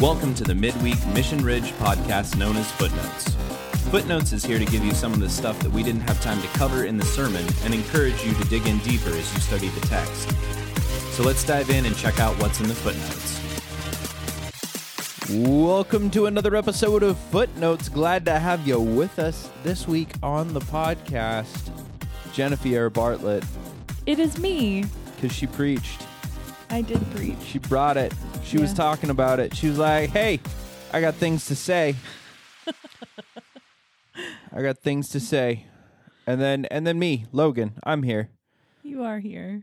Welcome to the midweek Mission Ridge podcast known as Footnotes. Footnotes is here to give you some of the stuff that we didn't have time to cover in the sermon and encourage you to dig in deeper as you study the text. So let's dive in and check out what's in the footnotes. Welcome to another episode of Footnotes. Glad to have you with us this week on the podcast. Jennifer Bartlett, It is me. because she preached. I did preach. She brought it. She was talking about it. She was like, hey, I got things to say. I got things to say. And then and then me, Logan, I'm here. You are here.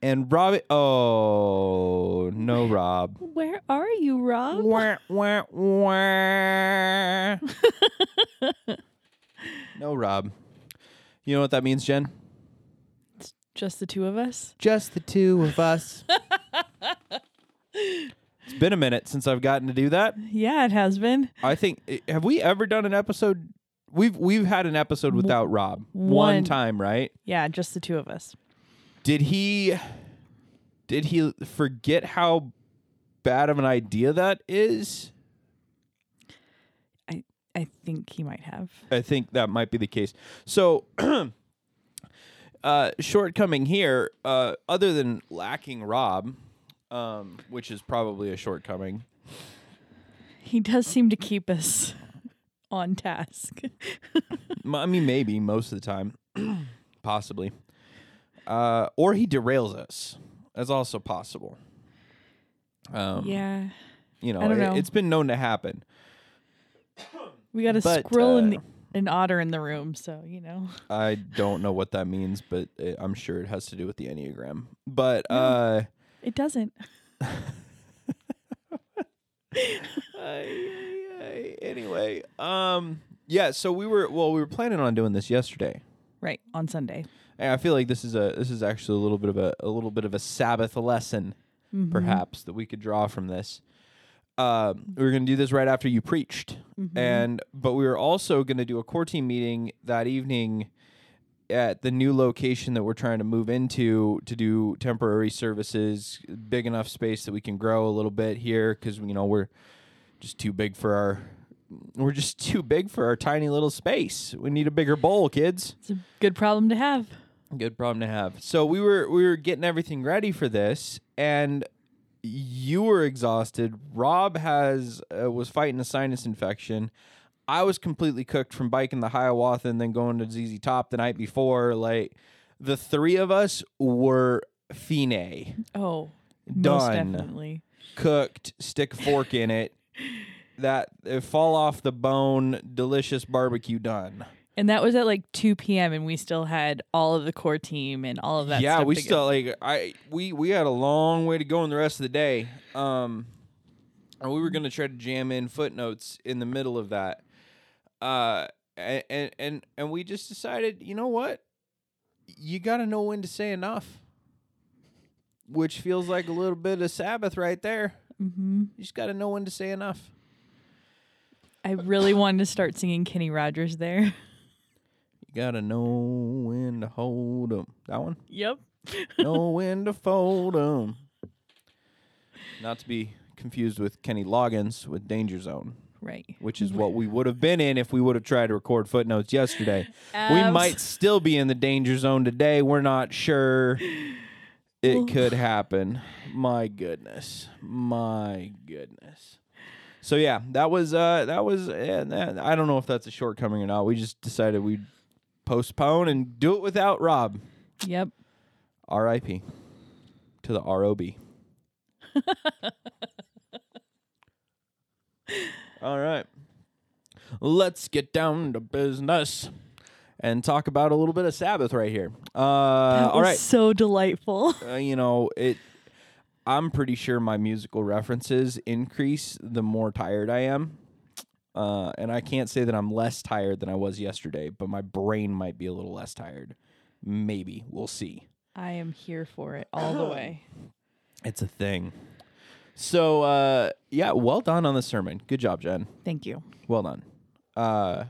And Rob Oh no Rob. Where are you, Rob? Wah, wah, wah. no Rob. You know what that means, Jen? It's just the two of us? Just the two of us. it's been a minute since I've gotten to do that. Yeah, it has been. I think eh, have we ever done an episode? We've we've had an episode without Rob one one. time, right? Yeah, just the two of us. Did he did he forget how bad of an idea that is? I I think he might have. I think that might be the case. So uh shortcoming here, uh other than lacking Rob, um, which is probably a shortcoming. He does seem to keep us on task. I mean, maybe most of the time, possibly. Uh, or he derails us. That's also possible. Um, yeah. you know, it, know. it's been known to happen. We got a but, squirrel and uh, an otter in the room, so you know. I don't know what that means, but uh I'm sure it has to do with the enneagram. But uh, It doesn't. Anyway, um, yeah. So we were well, we were planning on doing this yesterday. Right, on Sunday. And I feel like this is a this is actually a little bit of a a little bit of a Sabbath lesson. Mm-hmm. perhaps that we could draw from this. Um, we were going to do this right after you preached, Mm-hmm. and but we were also going to do a core team meeting that evening at the new location that we're trying to move into to do temporary services, big enough space that we can grow a little bit here because you know we're just too big for our we're just too big for our tiny little space. We need a bigger bowl, kids. It's a good problem to have. Good problem to have. So we were we were getting everything ready for this, and you were exhausted. Rob has uh, was fighting a sinus infection. I was completely cooked from biking the Hiawatha and then going to ZZ Top the night before. Like the three of us were fine, Oh, done, definitely. cooked. Stick a fork in it. That uh, fall off the bone, delicious barbecue done. And that was at like 2 p.m. and we still had all of the core team and all of that yeah, we still like I we we had a long way to go in the rest of the day. Um and we were going to try to jam in footnotes in the middle of that. Uh and and and we just decided, you know what? You got to know when to say enough. Which feels like a little bit of Sabbath right there. hmm You just got to know when to say enough. I really wanted to start singing Kenny Rogers there. You got to know when to hold 'em. That one? Yep. know when to fold 'em. Not to be confused with Kenny Loggins with Danger Zone, Right. which is what we would have been in if we would have tried to record footnotes yesterday. we might still be in the danger zone today. We're not sure. It could happen. My goodness. My goodness. So yeah, that was uh that was yeah, that, I don't know if that's a shortcoming or not. We just decided we'd postpone and do it without Rob. Yep. R.I.P. to the R.O.B. All right. Let's get down to business and talk about a little bit of Sabbath right here. Uh, That all so delightful. Uh, you know, it. I'm pretty sure my musical references increase the more tired I am. Uh, and I can't say that I'm less tired than I was yesterday, but my brain might be a little less tired. Maybe. We'll see. I am here for it all the way. It's a thing. So uh yeah, well done on the sermon. Good job, Jen. Thank you. Well done. Uh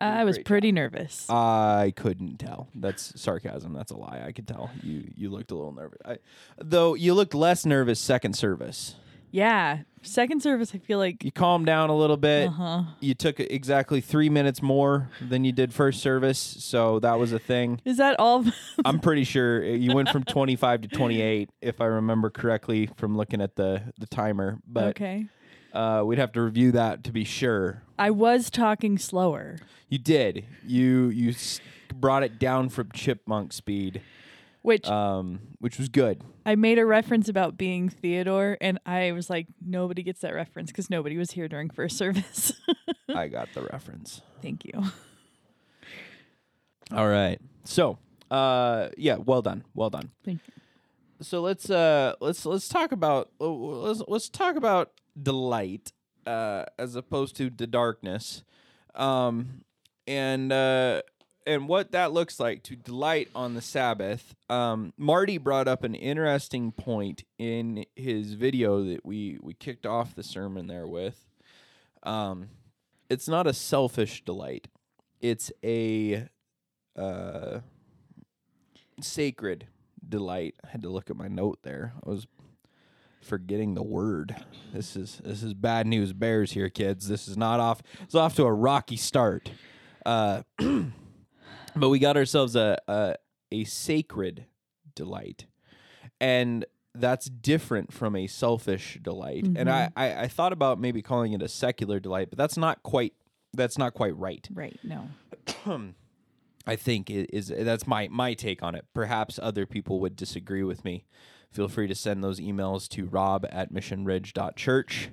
I was great pretty nervous. I couldn't tell. That's sarcasm. That's a lie. I could tell. You you looked a little nervous. I, though you looked less nervous second service. Yeah. Second service, I feel like. You calmed down a little bit. Uh huh. You took exactly three minutes more than you did first service, so that was a thing. Is that all? I'm pretty sure you went from 25 to 28, if I remember correctly from looking at the the timer. But okay. uh, we'd have to review that to be sure. I was talking slower. You did. You you s- brought it down from chipmunk speed, Which um, which was good. I made a reference about being Theodore, and I was like, nobody gets that reference because nobody was here during first service. I got the reference. Thank you. All right. So, uh, yeah, well done, well done. Thank you. So let's uh let's let's talk about let's let's talk about delight uh as opposed to the darkness, um and uh and what that looks like to delight on the Sabbath. Um, Marty brought up an interesting point in his video that we we kicked off the sermon there with. Um, it's not a selfish delight; it's a uh, sacred delight. I had to look at my note there. I was forgetting the word. This is this is bad news bears here, kids. This is not off. It's off to a rocky start. Uh, but we got ourselves a, a a sacred delight, and that's different from a selfish delight. And I, I I thought about maybe calling it a secular delight, but that's not quite that's not quite right. Right. No. I think is that's my my take on it. Perhaps other people would disagree with me. Feel free to send those emails to rob at missionridge.church.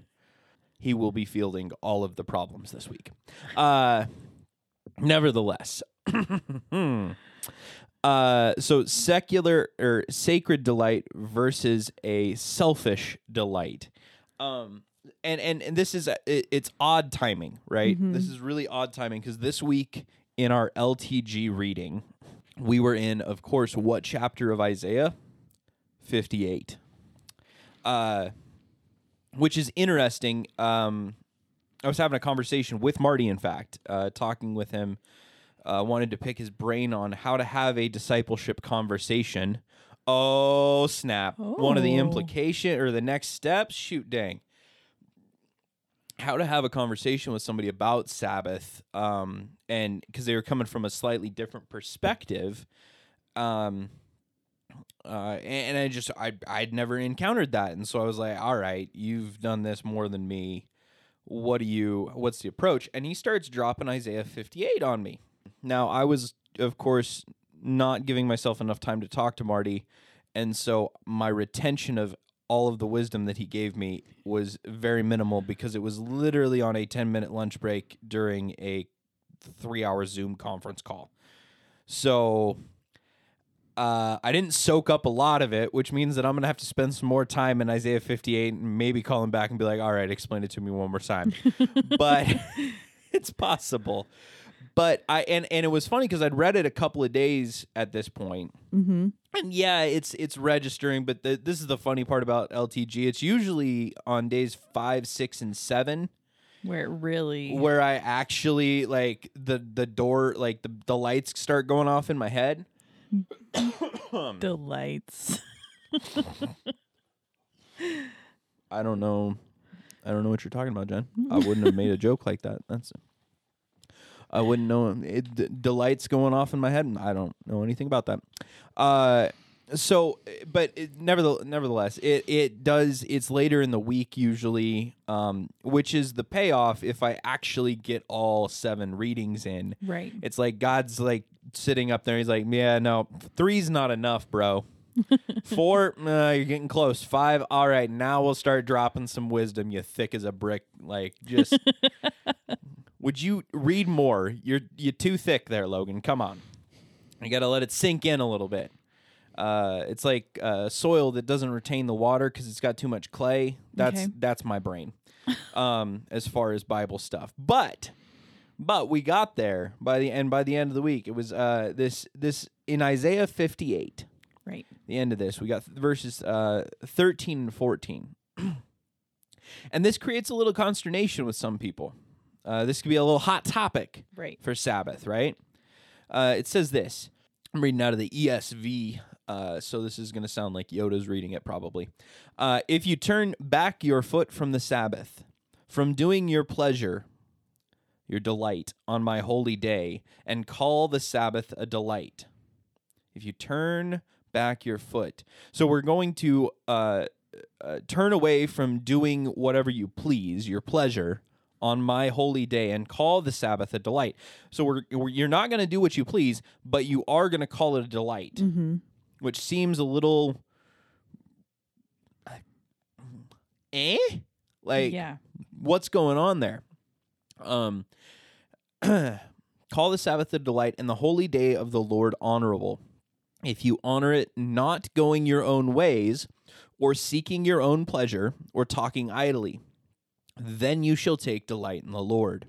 He will be fielding all of the problems this week. Uh, nevertheless, uh, so secular or sacred delight versus a selfish delight. Um, and, and and this is uh, it, it's odd timing, right? This is really odd timing because this week in our LTG reading, we were in, of course, what chapter of Isaiah? Fifty-eight. Uh, which is interesting. Um, I was having a conversation with Marty, in fact, uh, talking with him. Uh, wanted to pick his brain on how to have a discipleship conversation. Oh snap! One of the Oh. implication or the next steps. Shoot, dang how to have a conversation with somebody about Sabbath, um, and because they were coming from a slightly different perspective, um, uh, and, and I just I I'd never encountered that, and so I was like, all right, you've done this more than me. What do you? What's the approach? And he starts dropping Isaiah fifty eight on me. Now I was, of course, not giving myself enough time to talk to Marty, and so my retention of all of the wisdom that he gave me was very minimal because it was literally on a 10 minute lunch break during a three hour Zoom conference call. So uh, I didn't soak up a lot of it, which means that I'm going to have to spend some more time in Isaiah 58 and maybe call him back and be like, all right, explain it to me one more time. but it's possible. But I and and it was funny because I'd read it a couple of days at this point, Mm-hmm. and yeah, it's it's registering. But the, this is the funny part about LTG. It's usually on days five, six, and seven Where it really. where I actually like the the door, like the the lights start going off in my head. the lights. I don't know. I don't know what you're talking about, Jen. I wouldn't have made a joke like that. That's. I wouldn't know. It, the, the lights going off in my head. and I don't know anything about that. Uh, so, but it, nevertheless, nevertheless, it it does. It's later in the week usually, um, which is the payoff if I actually get all seven readings in. Right. It's like God's like sitting up there. He's like, yeah, no, three's not enough, bro. Four, uh, you're getting close. Five, all right. Now we'll start dropping some wisdom. You thick as a brick. Like, just would you read more? You're you're too thick there, Logan. Come on, you got to let it sink in a little bit. Uh, it's like uh, soil that doesn't retain the water because it's got too much clay. That's Okay. that's my brain, um, as far as Bible stuff. But but we got there by the end. By the end of the week, it was uh, this this in Isaiah 58 Right. the end of this. We got verses uh, 13 and 14. and this creates a little consternation with some people. Uh, this could be a little hot topic Right. for Sabbath, right? Uh, it says this. I'm reading out of the ESV Uh, so this is going to sound like Yoda's reading it probably. Uh, if you turn back your foot from the Sabbath, from doing your pleasure, your delight on my holy day, and call the Sabbath a delight. If you turn back your foot. So we're going to uh, uh, turn away from doing whatever you please, your pleasure, on my holy day, and call the Sabbath a delight. So we're, we're you're not going to do what you please, but you are going to call it a delight, Mm-hmm. which seems a little. Eh? Like, yeah. what's going on there? Um, call the Sabbath a delight and the holy day of the Lord honorable. If you honor it not going your own ways, or seeking your own pleasure, or talking idly, then you shall take delight in the Lord.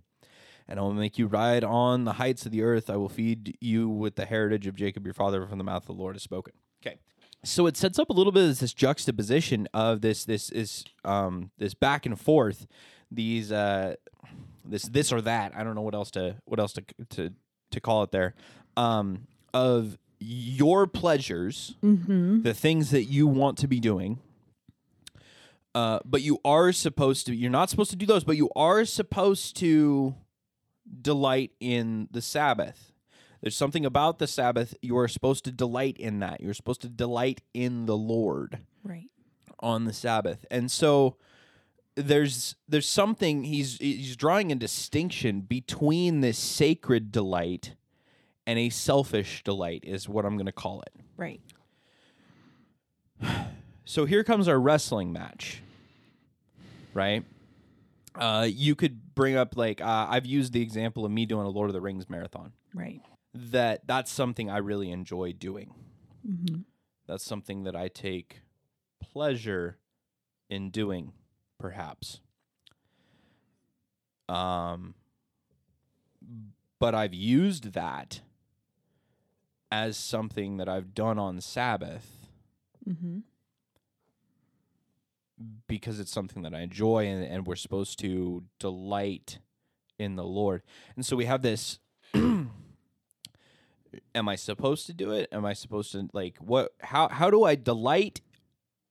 And I will make you ride on the heights of the earth. I will feed you with the heritage of Jacob your father, from the mouth of the Lord has spoken. Okay. So it sets up a little bit of this juxtaposition of this this is um this back and forth, these uh this this or that. I don't know what else to what else to to to call it there. Um of your pleasures, Mm-hmm. the things that you want to be doing. Uh, but you are supposed to. You're not supposed to do those, but you are supposed to delight in the Sabbath. There's something about the Sabbath. You are supposed to delight in that. You're supposed to delight in the Lord Right. on the Sabbath. And so there's there's something he's he's drawing a distinction between this sacred delight and a selfish delight is what I'm going to call it. Right. So here comes our wrestling match. Right? Uh, you could bring up like uh, I've used the example of me doing a Lord of the Rings marathon. Right. That that's something I really enjoy doing. Mm-hmm. That's something that I take pleasure in doing, perhaps. Um, but I've used that as something that I've done on Sabbath Mm-hmm. Because it's something that I enjoy and, and we're supposed to delight in the Lord. And so we have this am I supposed to do it? Am I supposed to like what how how do I delight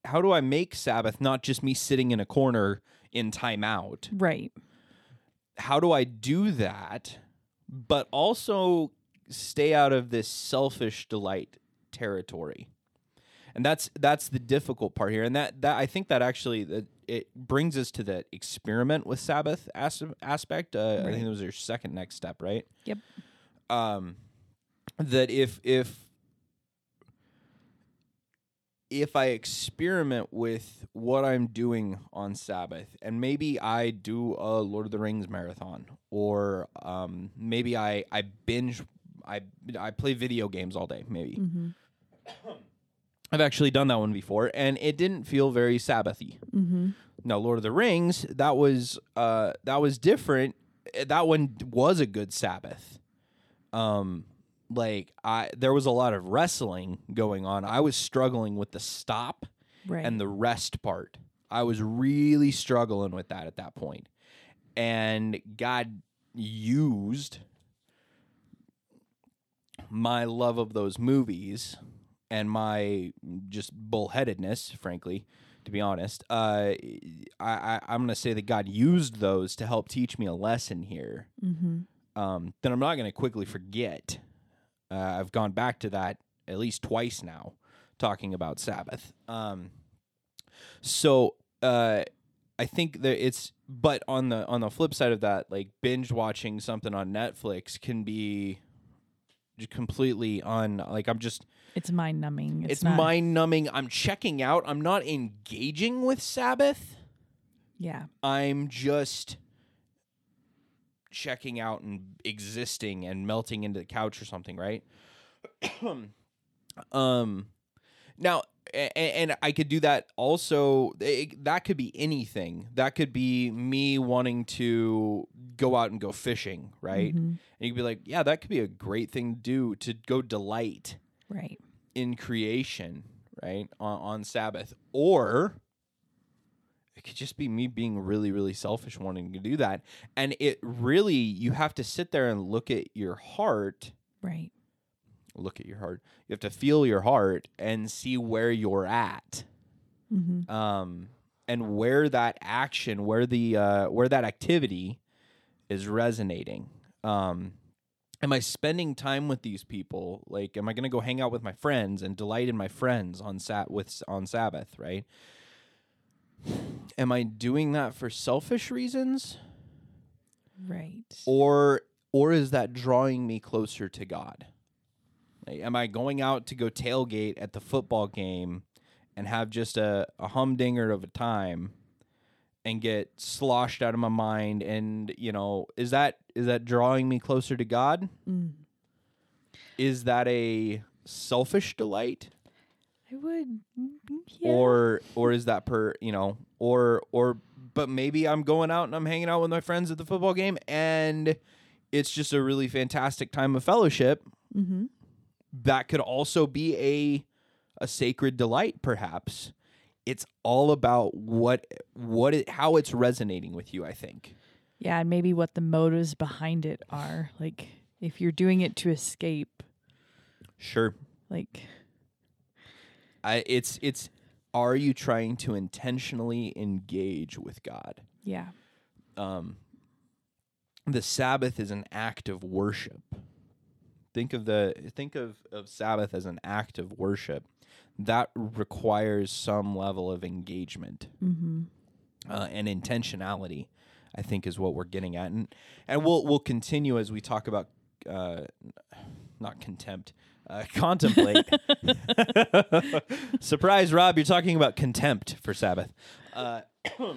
how do I make Sabbath not just me sitting in a corner in timeout? Right. How do I do that but also stay out of this selfish delight territory? And that's that's the difficult part here. And that that i think that actually that it brings us to the experiment with sabbath as- aspect. Uh, i think it was your second next step right? Yep. um that if if if i experiment with what i'm doing on sabbath and maybe i do a lord of the rings marathon or um maybe i i binge i i play video games all day maybe. Mm-hmm. I've actually done that one before, and it didn't feel very Sabbathy. Mm-hmm. Now, Lord of the Rings, that was uh, that was different. Eh, That one was a good Sabbath. Um, like I, there was a lot of wrestling going on. I was struggling with the stop Right. and the rest part. I was really struggling with that at that point, and God used my love of those movies and my just bullheadedness, frankly, to be honest. Uh, I, I I'm gonna say that God used those to help teach me a lesson here. mm-hmm. Um, that I'm not gonna quickly forget. Uh, I've gone back to that at least twice now, talking about Sabbath. Um, so uh, I think that it's but on the on the flip side of that, like binge watching something on Netflix can be completely on like I'm just It's mind numbing. it's, not, mind numbing. I'm checking out. I'm not engaging with Sabbath. Yeah. I'm just checking out and existing and melting into the couch or something, right? um now a- a- and I could do that also it- that could be anything. That could be me wanting to go out and go fishing, right? Mhm. And you'd be like, yeah, that could be a great thing to do to go delight Right. in creation, right? On, on Sabbath. Or it could just be me being really, really selfish wanting to do that. And it really, you have to sit there and look at your heart Right. look at your heart. You have to feel your heart and see where you're at. Mm-hmm. Um, and where that action, where the uh, where that activity is resonating. Um, am I spending time with these people? Like, am I going to go hang out with my friends and delight in my friends on sat with on Sabbath? Right? Am I doing that for selfish reasons, Right. or or is that drawing me closer to God? Like, am I going out to go tailgate at the football game and have just a, a humdinger of a time and get sloshed out of my mind and you know is that is that drawing me closer to god Mm. is that a selfish delight I would. Yeah. or or is that per you know or or but maybe i'm going out and i'm hanging out with my friends at the football game and it's just a really fantastic time of fellowship Mm-hmm. that could also be a a sacred delight perhaps it's all about what what it, how it's resonating with you i think. Yeah, and maybe what the motives behind it are. Like, if you're doing it to escape, sure. Like, I, it's it's are you trying to intentionally engage with god? Yeah, um the sabbath is an act of worship. Think of the think of of sabbath as an act of worship that requires some level of engagement mm-hmm. uh, and intentionality i think is what we're getting at and and we'll we'll continue as we talk about uh not contempt uh, contemplate surprise rob you're talking about contempt for sabbath uh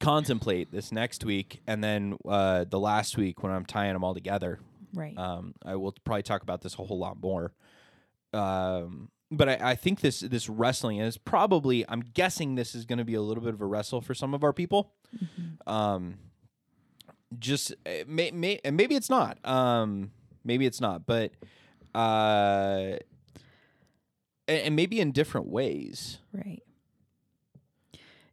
contemplate this next week and then uh the last week when i'm tying them all together right. um, I will probably talk about this a whole lot more. Um, but I, I think this this wrestling is probably. I'm guessing this is going to be a little bit of a wrestle for some of our people. Um, just uh, may, may, and maybe it's not. Um, maybe it's not. But uh, and, and maybe in different ways. Right.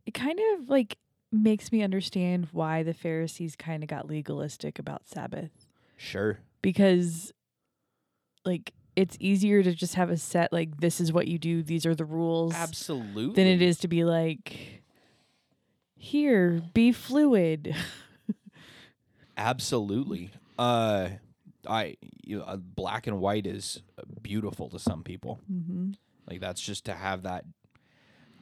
It kind of like makes me understand why the Pharisees kind of got legalistic about Sabbath Sure. because like it's easier to just have a set like this is what you do, these are the rules Absolutely. than it is to be like here, be fluid. Absolutely. Uh, I you know, uh, black and white is beautiful to some people. mm-hmm. Like that's just to have that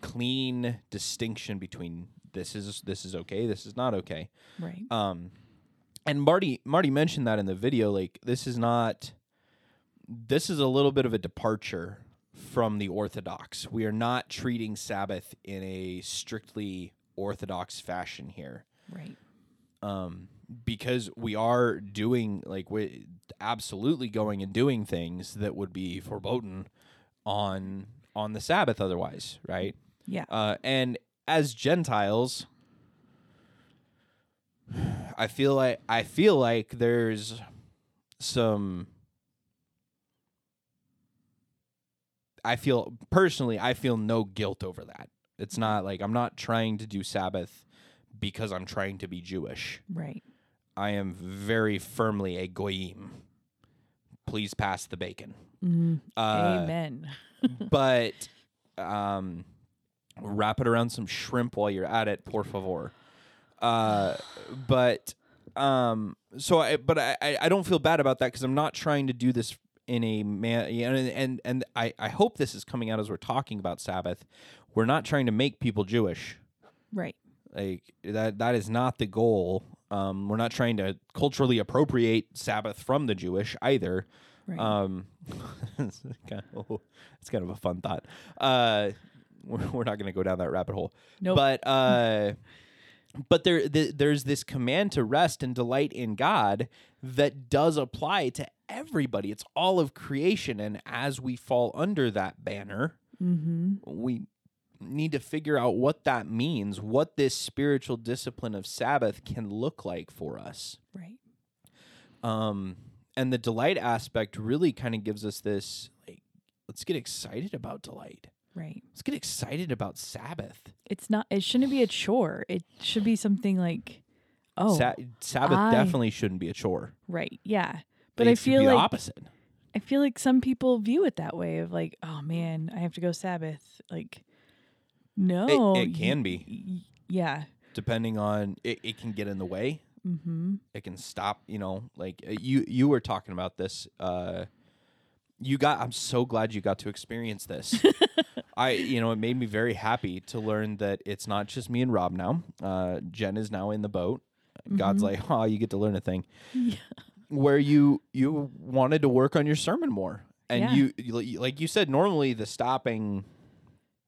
clean distinction between this is this is okay, this is not okay. Right. Um, and Marty Marty mentioned that in the video. Like this is not. This is a little bit of a departure from the orthodox. We are not treating Sabbath in a strictly orthodox fashion here Right. um, because we are doing like we absolutely going and doing things that would be forbidden on on the Sabbath otherwise, right? Yeah. Uh, and as Gentiles, I feel like I feel like there's some. I feel personally, I feel no guilt over that. It's not like I'm not trying to do Sabbath because I'm trying to be Jewish. Right. I am very firmly a goyim. Please pass the bacon. Mm. Uh, Amen. but um, wrap it around some shrimp while you're at it, por favor. Uh, but um, so I, but I, I I don't feel bad about that because I'm not trying to do this in a man, you know, and and, I, I hope this is coming out as we're talking about Sabbath. We're not trying to make people Jewish. Right. Like that that is not the goal. Um, we're not trying to culturally appropriate Sabbath from the Jewish either. Right. Um, it's, kind of, it's kind of a fun thought. Uh, we're, we're not going to go down that rabbit hole. Nope. But uh, but there th- there's this command to rest and delight in God that does apply to everybody. It's all of creation, and as we fall under that banner, mm-hmm. we need to figure out what that means, what this spiritual discipline of Sabbath can look like for us. Right. Um, and the delight aspect really kind of gives us this like, let's get excited about delight. Right. Let's get excited about Sabbath. It's not. It shouldn't be a chore. It should be something like, oh, Sa- Sabbath I- definitely shouldn't be a chore. right, yeah. It But I feel like opposite. I feel like some people view it that way of like, oh man, I have to go Sabbath. Like, no, it y- can be. y- yeah. depending on it, it can get in the way Mm-hmm. it can stop you know like uh, you you were talking about this uh you got i'm so glad you got to experience this i you know it made me very happy to learn that it's not just me and rob now uh jen is now in the boat god's Mhm. like oh you get to learn a thing Yeah. where you you wanted to work on your sermon more and Yeah. you, you like you said normally the stopping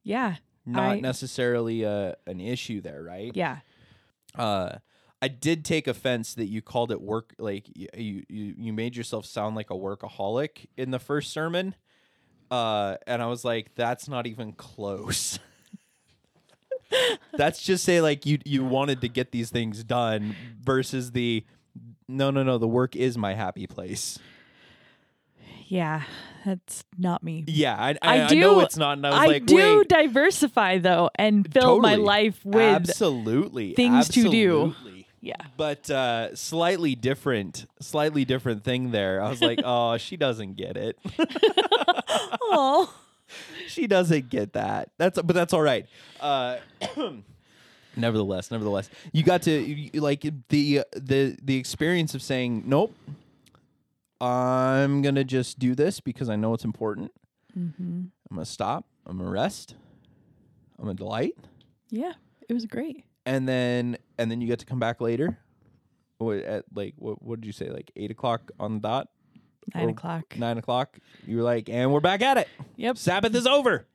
Yeah. not I- necessarily a, an issue there right Yeah. uh I did take offense that you called it work like you you you made yourself sound like a workaholic in the first sermon. Uh and I was like that's not even close. that's just say like you you wanted to get these things done versus the no no no the work is my happy place. Yeah. That's not me. Yeah, I I, I I know do- it's not and I was I like do wait diversify though and fill my life with absolutely things to do. Yeah. but uh slightly different slightly different thing there i was like oh she doesn't get it Oh. she doesn't get that that's but that's all right uh nevertheless nevertheless you got to you, you- like the the the experience of saying nope i'm gonna just do this because i know it's important mm-hmm. i'm gonna stop i'm gonna rest i'm gonna delight Yeah. It was great. And then and then you get to come back later what at like what what did you say like eight o'clock on the dot Nine Or o'clock. nine o'clock you were like and we're back at it Yep. sabbath is over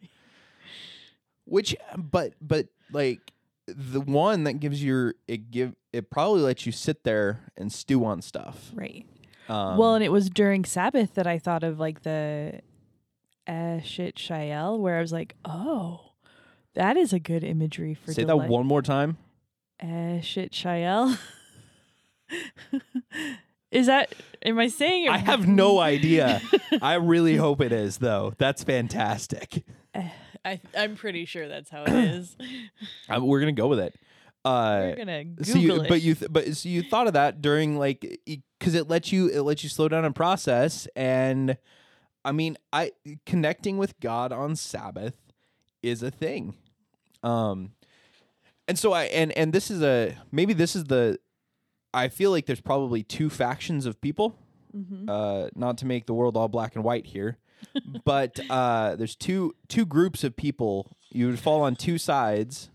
which but but like the one that gives your it give it probably lets you sit there and stew on stuff Right. um, well, and it was during Sabbath that I thought of like the Eshet Chayil, where I was like, oh, that is a good imagery for say delight. that one more time eh, Shit, Shael. is that? Am I saying it? i have no idea i really hope it is though that's fantastic eh, I, I'm pretty sure that's how it is. I, we're gonna go with it uh We're gonna Google so you, it. but you, th- but so you thought of that during like because it lets you it lets you slow down and process. And I mean, I connecting with God on Sabbath is a thing. Um, and so I and and this is a maybe this is the I feel like there's probably two factions of people. Mm-hmm. Uh, not to make the world all black and white here, but uh, there's two two groups of people. You would fall on two sides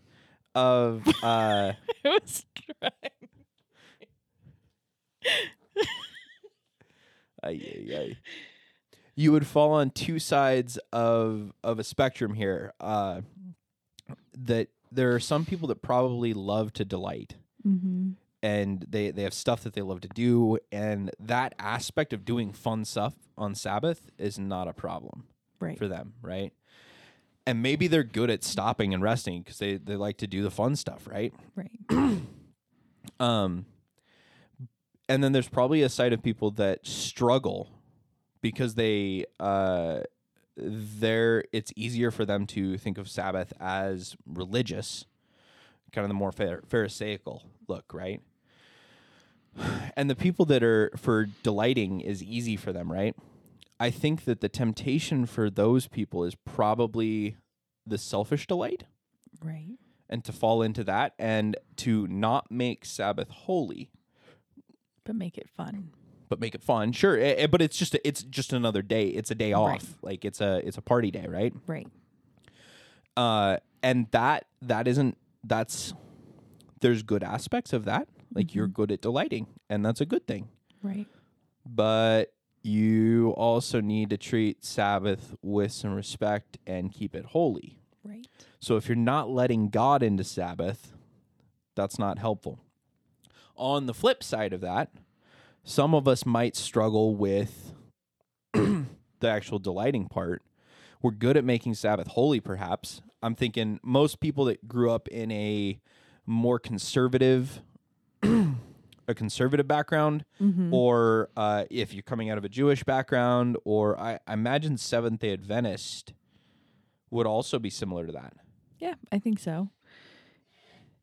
of uh. I was trying. Ay, ay, ay. You would fall on two sides of of a spectrum here. Uh, that there are some people that probably love to delight, Mm-hmm. and they they have stuff that they love to do, and that aspect of doing fun stuff on Sabbath is not a problem Right. for them, right? And maybe they're good at stopping and resting because they they like to do the fun stuff, right? Right. Um, and then there's probably a side of people that struggle because they uh they're it's easier for them to think of Sabbath as religious, kind of the more phar- pharisaical look, right? And the people that are for delighting is easy for them, right? I think that the temptation for those people is probably the selfish delight Right. and to fall into that and to not make Sabbath holy, But make it fun. But make it fun. Sure, eh, eh, but it's just a, it's just another day. It's a day off. Right. Like it's a it's a party day, right? Right. Uh, and that that isn't that's there's good aspects of that. Like you're good at delighting, and that's a good thing. Right. But you also need to treat Sabbath with some respect and keep it holy. Right. So if you're not letting God into Sabbath, that's not helpful. On the flip side of that, some of us might struggle with the actual delighting part. We're good at making Sabbath holy, perhaps. I'm thinking most people that grew up in a more conservative, a conservative background, Mm-hmm. or uh, if you're coming out of a Jewish background, or I, I imagine Seventh Day Adventist would also be similar to that. Yeah, I think so.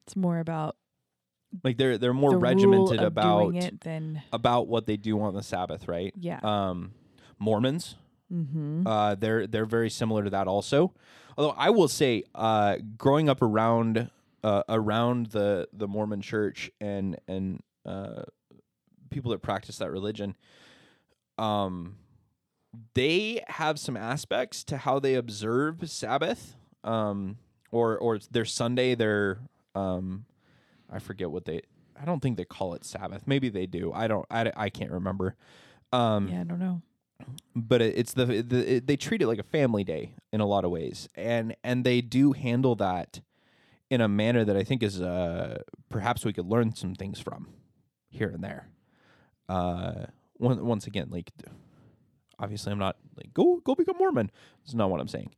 It's more about Like they're they're more the regimented about than about what they do on the Sabbath, right? yeah. Um, Mormons. Mm-hmm. Uh, they're they're very similar to that also. Although I will say, uh, growing up around uh, around the the Mormon Church and and uh, people that practice that religion, um, they have some aspects to how they observe Sabbath, um, or or their Sunday, their um, I forget what they. I don't think they call it Sabbath. Maybe they do. I don't. I, I can't remember. Um, yeah, I don't know. but it, it's the, the it, they treat it like a family day in a lot of ways, and and they do handle that in a manner that I think is uh, perhaps we could learn some things from here and there. Uh, once again, like obviously, I'm not like go go become Mormon. It's not what I'm saying.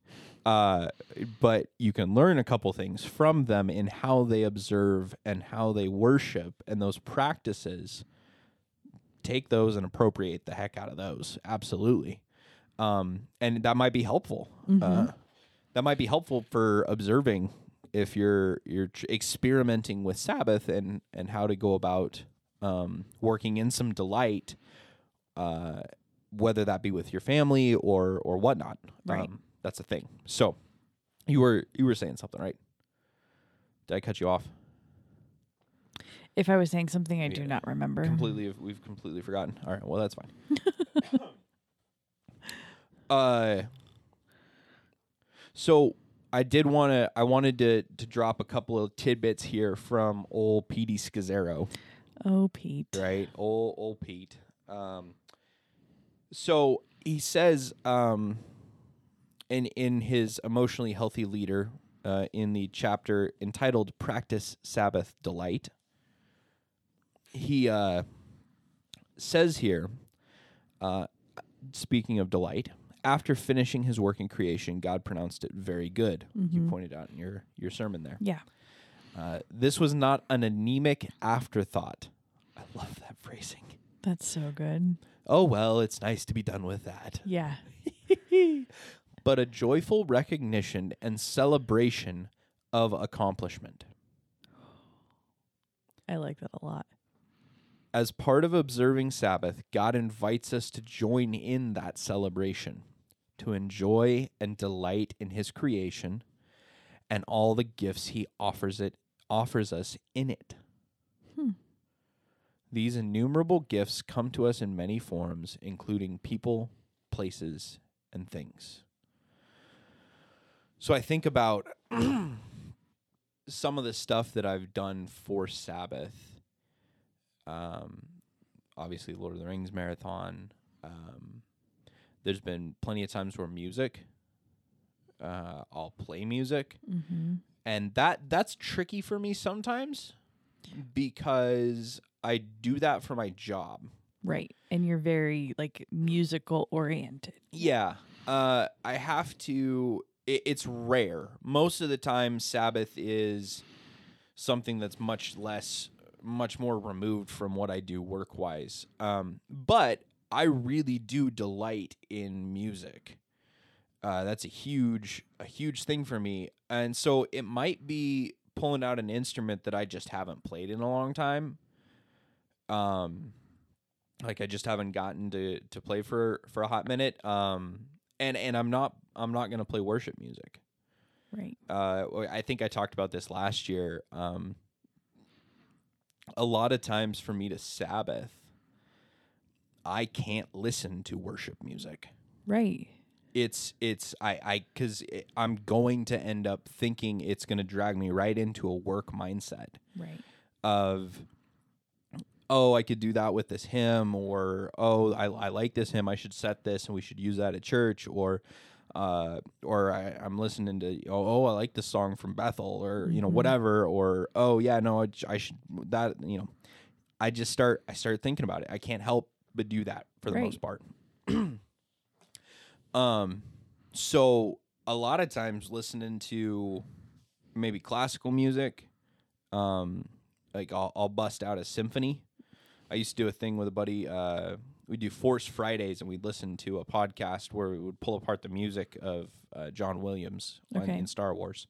Uh, but you can learn a couple things from them in how they observe and how they worship and those practices take those and appropriate the heck out of those. Absolutely. Um, and that might be helpful. Uh, that might be helpful for observing if you're you're experimenting with Sabbath and and how to go about um, working in some delight, uh, whether that be with your family or or whatnot. Right. Um, that's a thing. So you were you were saying something, right? Did I cut you off? If I was saying something I do not remember. completely we've completely forgotten all right well that's fine uh so i did want to i wanted to to drop a couple of tidbits here from old Petey Scazzero, Oh, Pete. right old old pete um so he says um in in his emotionally healthy leader uh, in the chapter entitled practice sabbath delight he uh says here, uh, speaking of delight, after finishing his work in creation, God pronounced it very good. You pointed out in your, your sermon there. Yeah. Uh, this was not an anemic afterthought. I love that phrasing. That's so good. Oh, well, it's nice to be done with that. Yeah. But a joyful recognition and celebration of accomplishment. I like that a lot. As part of observing Sabbath, God invites us to join in that celebration, to enjoy and delight in his creation and all the gifts he offers it offers us in it. Hmm. These innumerable gifts come to us in many forms, including people, places, and things. So I think about some of the stuff that I've done for Sabbath um, obviously Lord of the Rings marathon. Um, there's been plenty of times where music, uh, I'll play music, Mm-hmm. and that that's tricky for me sometimes because I do that for my job. Right. And you're very like musical oriented. Yeah, uh, I have to. It, it's rare. Most of the time, Sabbath is something that's much less, much more removed from what I do work wise. Um, but I really do delight in music. Uh, that's a huge, a huge thing for me, and so it might be pulling out an instrument that I just haven't played in a long time. Um, like I just haven't gotten to to play for for a hot minute. Um, and and I'm not I'm not gonna play worship music. Right. Uh, I think I talked about this last year. Um, a lot of times for me to Sabbath, I can't listen to worship music. Right. It's it's I I because I'm going to end up thinking it's going to drag me right into a work mindset Right. of oh i could do that with this hymn or oh i, I like this hymn i should set this and we should use that at church or uh, or I, i'm listening to oh, oh i like this song from bethel or you know Mhm. whatever or oh yeah no I should that you know i just start i start thinking about it. I can't help but do that for the most part. Um so a lot of times listening to maybe classical music um like I'll, I'll bust out a symphony i used to do a thing with a buddy uh we do force fridays and we'd listen to a podcast where we would pull apart the music of uh, john williams Okay. in star wars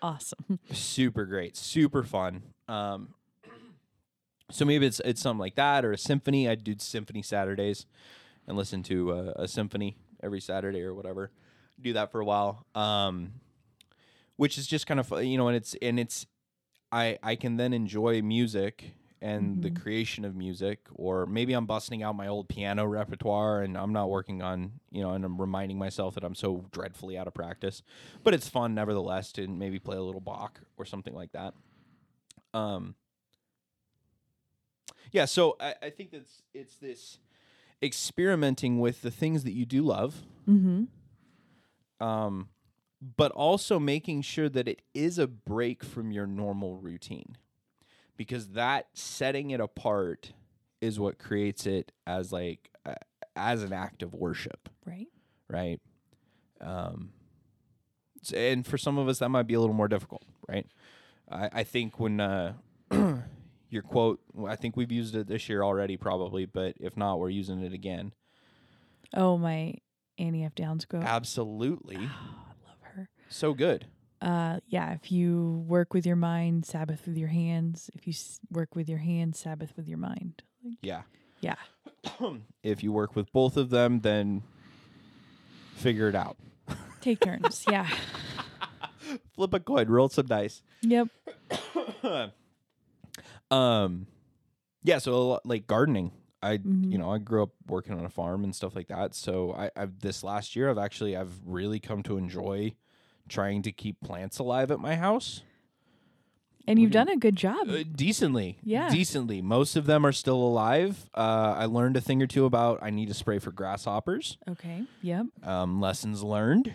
Awesome. super great super fun um so maybe it's it's something like that or a symphony I'd do symphony saturdays and listen to a, a symphony every Saturday or whatever. Do that for a while, um, which is just kind of you know, and it's and it's I I can then enjoy music and the creation of music, or maybe I'm busting out my old piano repertoire and I'm not working on you know, and I'm reminding myself that I'm so dreadfully out of practice, but it's fun nevertheless to maybe play a little Bach or something like that. Um, yeah, so I, I think that's it's this experimenting with the things that you do love, Mm-hmm. um, but also making sure that it is a break from your normal routine, because that setting it apart is what creates it as like uh, as an act of worship, Right. right? Um, and for some of us that might be a little more difficult, right? I, I think when uh, your quote, I think we've used it this year already, probably, but if not, we're using it again. Oh, my Annie F. Downs quote. Absolutely, I love her. so good. Uh, yeah. If you work with your mind, Sabbath with your hands. If you s- work with your hands, Sabbath with your mind. Like, Yeah. yeah. If you work with both of them, then figure it out. Take turns. yeah. Flip a coin, roll some dice. Yep. um yeah so a lot, like gardening i Mhm. you know i grew up working on a farm and stuff like that so i i've this last year i've actually i've really come to enjoy trying to keep plants alive at my house And you've done a good job. uh, decently Yeah. decently most of them are still alive uh i learned a thing or two about i need to spray for grasshoppers okay. Yep. um lessons learned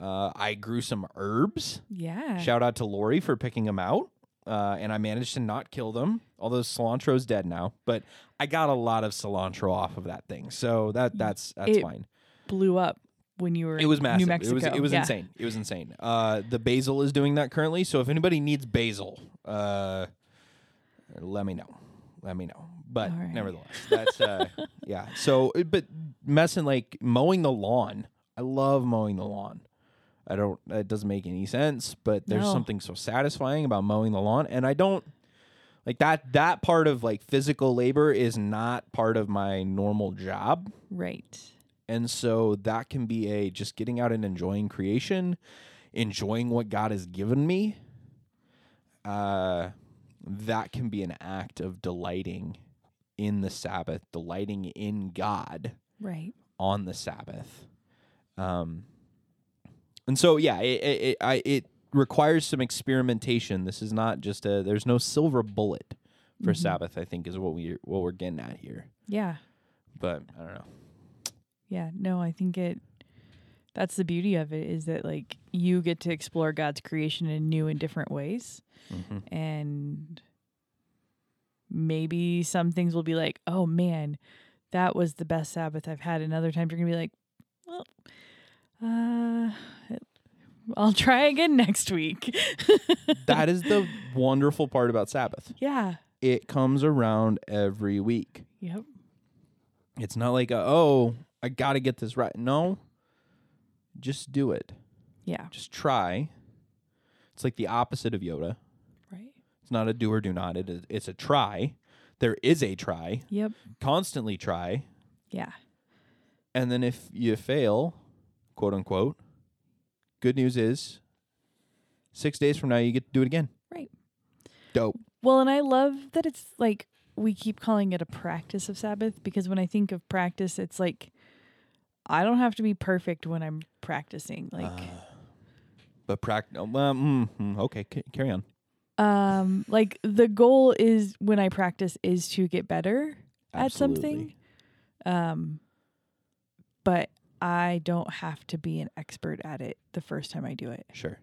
uh i grew some herbs Yeah. Shout out to Lori for picking them out. Uh, and I managed to not kill them, although cilantro's dead now. But I got a lot of cilantro off of that thing, so that that's that's It fine. Blew up when you were It was in massive. New Mexico. It was it was yeah. insane. It was insane. Uh, the basil is doing that currently. So if anybody needs basil, uh, let me know. Let me know. But right. nevertheless, that's uh, yeah. So, uh, but messing like mowing the lawn. I love mowing the lawn. I don't. It doesn't make any sense, but there's No. something so satisfying about mowing the lawn, and I don't like that. That part of like physical labor is not part of my normal job. Right. And so that can be a just getting out and enjoying creation, enjoying what God has given me. Uh, that can be an act of delighting in the Sabbath, delighting in God Right. on the Sabbath. Um, and so yeah, it it it, I, it requires some experimentation. This is not just a. There's no silver bullet for Sabbath. I think is what we what we're getting at here. Yeah. But I don't know. Yeah. No, I think it that's the beauty of it is that like you get to explore God's creation in new and different ways. Mm-hmm. And maybe some things will be like, oh man, that was the best Sabbath I've had. And other times you're gonna be like, well, uh I'll try again next week. that is the wonderful part about Sabbath. yeah. It comes around every week. Yep. It's not like, a, oh, I got to get this right. No, just do it. Yeah. Just try. It's like the opposite of Yoda. Right. It's not a do or do not. It is, it's a try. There is a try. Yep. Constantly try. Yeah. And then if you fail, quote unquote, good news is six days from now, you get to do it again. Right. Dope. Well, and I love that it's like we keep calling it a practice of Sabbath because when I think of practice, it's like I don't have to be perfect when I'm practicing. Like, But practice. Well, mm, mm, okay, c- carry on. um, like the goal is when I practice is to get better at something. Um, but I don't have to be an expert at it the first time I do it. Sure.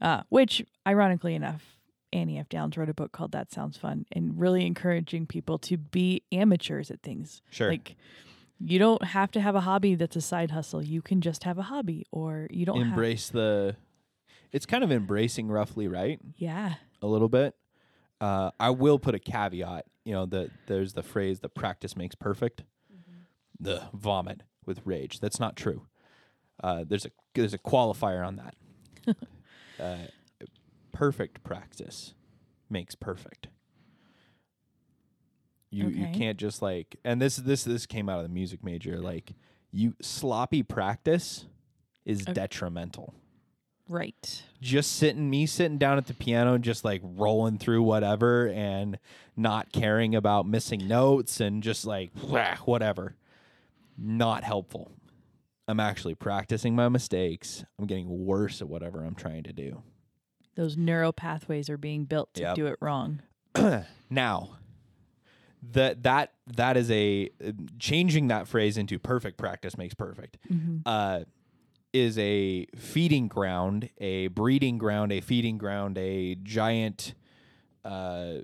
Uh, which, ironically enough, Annie F. Downs wrote a book called That Sounds Fun and really encouraging people to be amateurs at things. Sure. Like, you don't have to have a hobby that's a side hustle. You can just have a hobby, or you don't have. embrace the. It's kind of embracing roughly, right? Yeah. A little bit. Uh, I will put a caveat. You know, that there's the phrase "the practice makes perfect." The vomit with rage. That's not true. Uh, there's a there's a qualifier on that. uh, perfect practice makes perfect. You you can't just like and this this this came out of the music major like you sloppy practice is Okay. detrimental. Right. Just sitting me sitting down at the piano just like rolling through whatever and not caring about missing notes and just like "Wah," whatever. Not helpful. I'm actually practicing my mistakes. I'm getting worse at whatever I'm trying to do. Those neural pathways are being built to Yep. do it wrong. now that that that is a changing that phrase into perfect practice makes perfect. Uh is a feeding ground a breeding ground a feeding ground a giant uh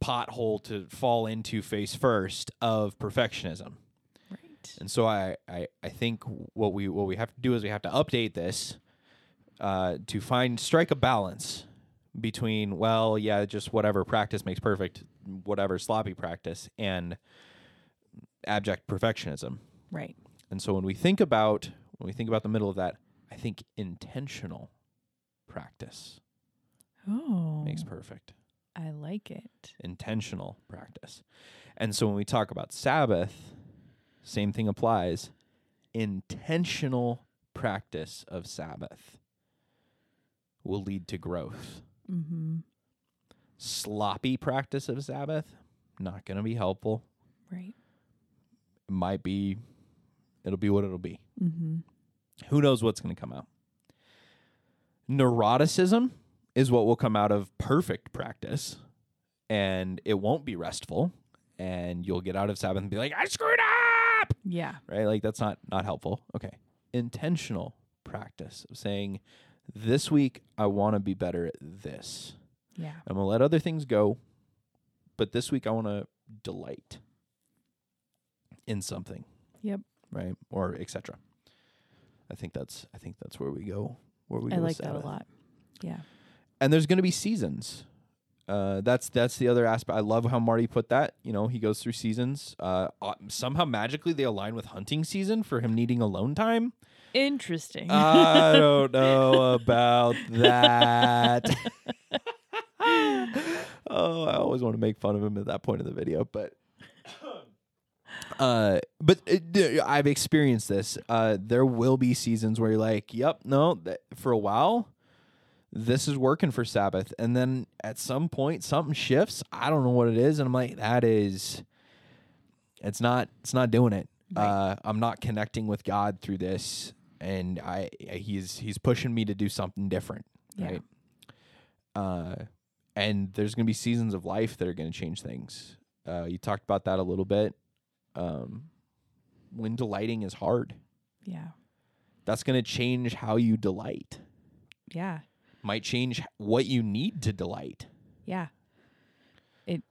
pothole to fall into face first of perfectionism. Right. and so I, I I think what we what we have to do is we have to update this uh, to find strike a balance between well yeah just whatever practice makes perfect whatever sloppy practice and abject perfectionism. Right. And so when we think about when we think about the middle of that, I think intentional practice Oh. makes perfect. I like it. intentional practice. And so when we talk about Sabbath, same thing applies. Intentional practice of Sabbath will lead to growth. Mm-hmm. Sloppy practice of Sabbath, not going to be helpful. Right. It might be, it'll be what it'll be. Mm-hmm. Who knows what's going to come out? Neuroticism is what will come out of perfect practice, and it won't be restful. And you'll get out of Sabbath and be like, I screwed up, Yeah. right? Like that's not not helpful. Okay, intentional practice of saying, this week I want to be better at this. Yeah. I'm gonna let other things go, but this week I want to delight in something Yep. right or etc i think that's i think that's where we go where we I go like that a lot. Yeah. and there's going to be seasons uh, that's that's the other aspect. I love how Marty put that. You know, he goes through seasons. Uh, uh, somehow magically they align with hunting season for him needing alone time. Interesting. I don't know about that. oh, I always want to make fun of him at that point of the video, but uh but it, I've experienced this. Uh there will be seasons where you're like, "Yep, no, th- for a while this is working for Sabbath." And then at some point something shifts. I don't know what it is, and I'm like, "That is it's not it's not doing it. Right. Uh I'm not connecting with God through this and I he's he's pushing me to do something different, Yeah. right? Uh and there's going to be seasons of life that are going to change things. Uh you talked about that a little bit. Um when delighting is hard, yeah. that's going to change how you delight. Yeah. Might change what you need to delight. Yeah. It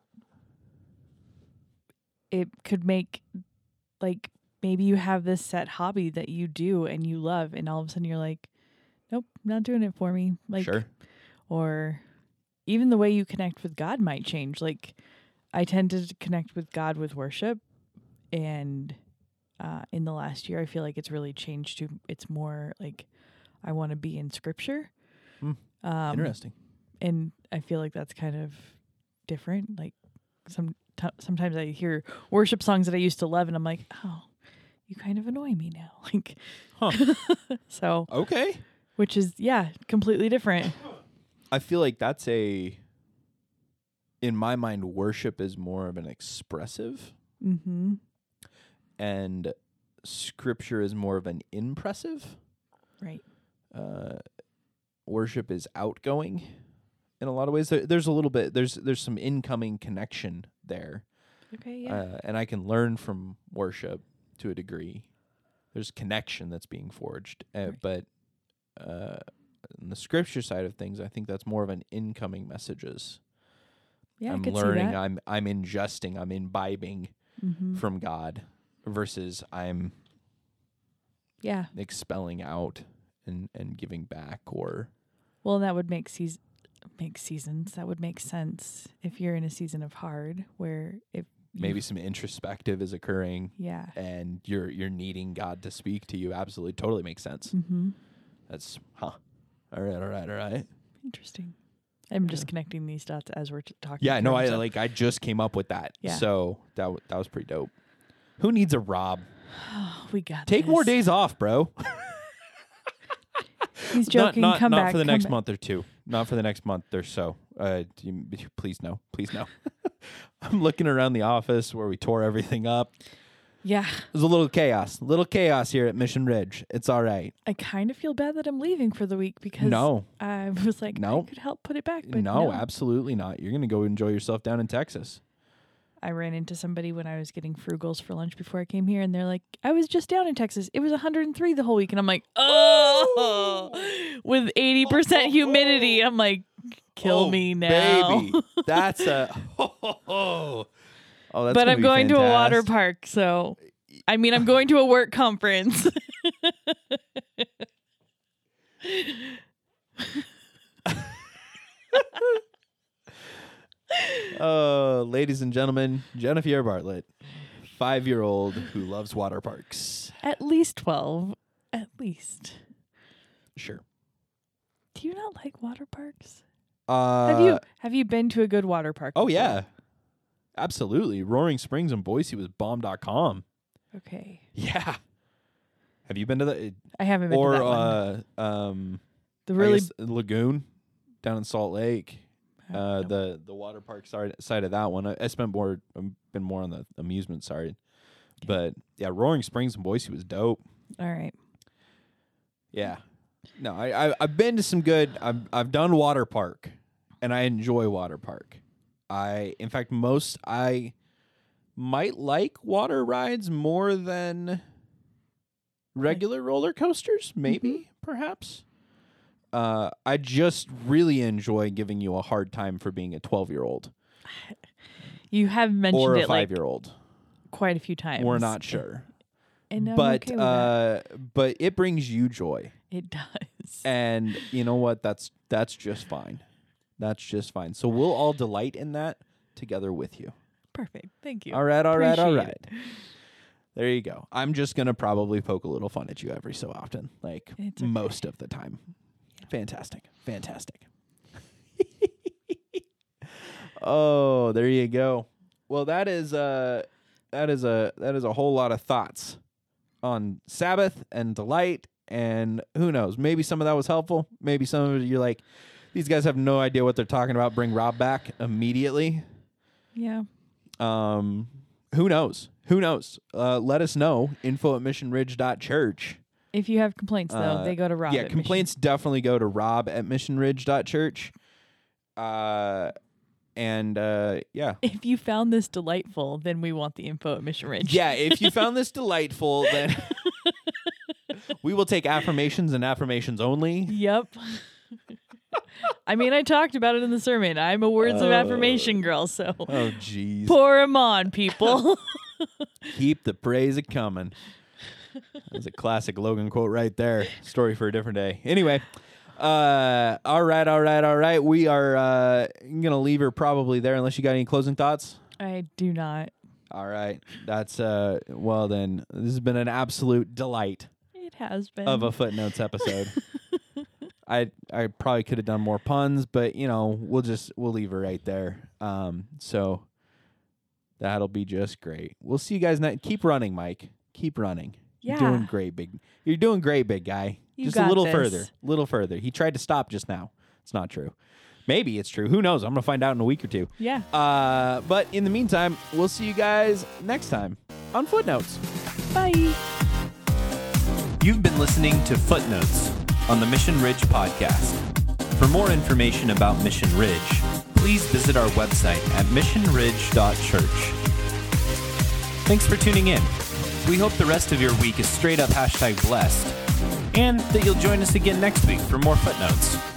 it could make like maybe you have this set hobby that you do and you love and all of a sudden you're like nope, not doing it for me. Like sure. or even the way you connect with God might change. Like I tend to connect with God with worship and uh, in the last year I feel like it's really changed to it's more like I want to be in scripture. Hmm. Um, Interesting. and I feel like that's kind of different. Like some t- sometimes I hear worship songs that I used to love, and I'm like, oh, you kind of annoy me now. Like, Huh. so Okay. which is yeah, completely different. I feel like that's a in my mind worship is more of an expressive Mm-hmm. and scripture is more of an impressive. Right. Uh, worship is outgoing in a lot of ways. There, there's a little bit. There's there's some incoming connection there, Okay. Yeah. uh, and I can learn from worship to a degree. There's connection that's being forged, uh, Right. but uh, in the scripture side of things, I think that's more of an incoming messages. yeah. I'm learning. I'm I'm ingesting. I'm imbibing mm-hmm. from God versus I'm Yeah. expelling out and and giving back or Well, that would make seas make seasons. That would make sense if you're in a season of hard, where if maybe some introspective is occurring yeah. and you're you're needing God to speak to you absolutely totally makes sense Mm-hmm. that's huh all right all right all right Interesting. I'm just connecting these dots as we're t- talking. Yeah, no, I so- like I just came up with that. Yeah. So that w- that was pretty dope. Who needs a Rob? we got Take more days off, bro. He's joking. not, come not back for the next back. month or two. Not for the next month or so. Uh, you- please no, please no. I'm looking around the office where we tore everything up. Yeah, There's a little chaos, a little chaos here at Mission Ridge. It's all right. I kind of feel bad that I'm leaving for the week because No. I was like, No. I could help put it back, but no, no, absolutely not. You're gonna go enjoy yourself down in Texas. I ran into somebody when I was getting frugals for lunch before I came here, and they're like, "I was just down in Texas. It was 103 the whole week," and I'm like, "Oh, with 80 percent humidity." I'm like, "Kill Oh, me now." baby. That's a. Oh, oh that's but I'm going to a water park, so I mean, I'm going to a work conference. Uh, ladies and gentlemen, Jennifer Bartlett, five year old who loves water parks. At least 12. At least. Sure. Do you not like water parks? Uh, have you have you been to a good water park? Oh, before? yeah. Absolutely. Roaring Springs and Boise was bomb.com. Okay. Yeah. Have you been to the. I haven't been Or, to that one. uh, um, The really Lagoon down in Salt Lake. Uh, know. the the water park side side of that one. I, I spent more, I've been more on the amusement side, but yeah, Roaring Springs and Boise was dope. All right. Yeah, no, I, I I've been to some good. I've I've done water park, and I enjoy water park. I, in fact, most I might like water rides more than regular roller coasters. Maybe, perhaps. Uh, I just really enjoy giving you a hard time for being a twelve-year-old You have mentioned or a it like five-year-old. quite a few times. We're not sure, And but okay uh, but it brings you joy. it does. and you know what that's that's just fine that's just fine. So we'll all delight in that together with you. Perfect. Thank you. all right all right all right. there you go. I'm just gonna probably poke a little fun at you every so often like okay. most of the time. Fantastic. Fantastic. Oh there you go. Well that is uh that is a that is a whole lot of thoughts on sabbath and delight and who knows maybe some of that was helpful. Maybe some of it you're like these guys have no idea what they're talking about. Bring rob back immediately. Yeah. um who knows? Who knows? Uh let us know. Info at missionridge.church If you have complaints though, Uh, they go to Rob. yeah at Mission- complaints definitely go to rob at missionridge.church uh and uh yeah. If you found this delightful, then we want the info at Mission Ridge. yeah if you found this delightful then we will take affirmations and affirmations only. Yep. I mean, I talked about it in the sermon. I'm a words of Oh. affirmation girl, so oh jeez pour 'em on, people. keep the praise a coming that's a classic logan quote right there story for a different day anyway uh all right all right all right we are uh gonna leave her probably there unless you got any closing thoughts I do not. all right that's uh well then this has been an absolute delight It has been. of a footnotes episode i i probably could have done more puns but you know we'll just we'll leave it right there um so that'll be just great we'll see you guys next keep running mike keep running yeah. you're doing great, big. You're doing great, big guy. You just a little this. further, little further. He tried to stop just now. It's not true. Maybe it's true. Who knows? I'm gonna find out in a week or two. Yeah. Uh, but in the meantime, we'll see you guys next time on Footnotes. Bye. You've been listening to Footnotes on the Mission Ridge podcast. For more information about Mission Ridge, please visit our website at missionridge.church. Thanks for tuning in. We hope the rest of your week is straight up hashtag blessed, and that you'll join us again next week for more footnotes.